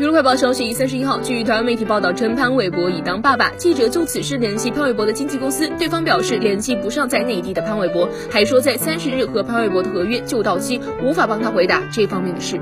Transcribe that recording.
娱乐快报消息，三十一号据台湾媒体报道称，潘玮柏已当爸爸。记者就此事联系潘玮柏的经纪公司，对方表示联系不上在内地的潘玮柏，还说在三十日和潘玮柏的合约就到期，无法帮他回答这方面的事。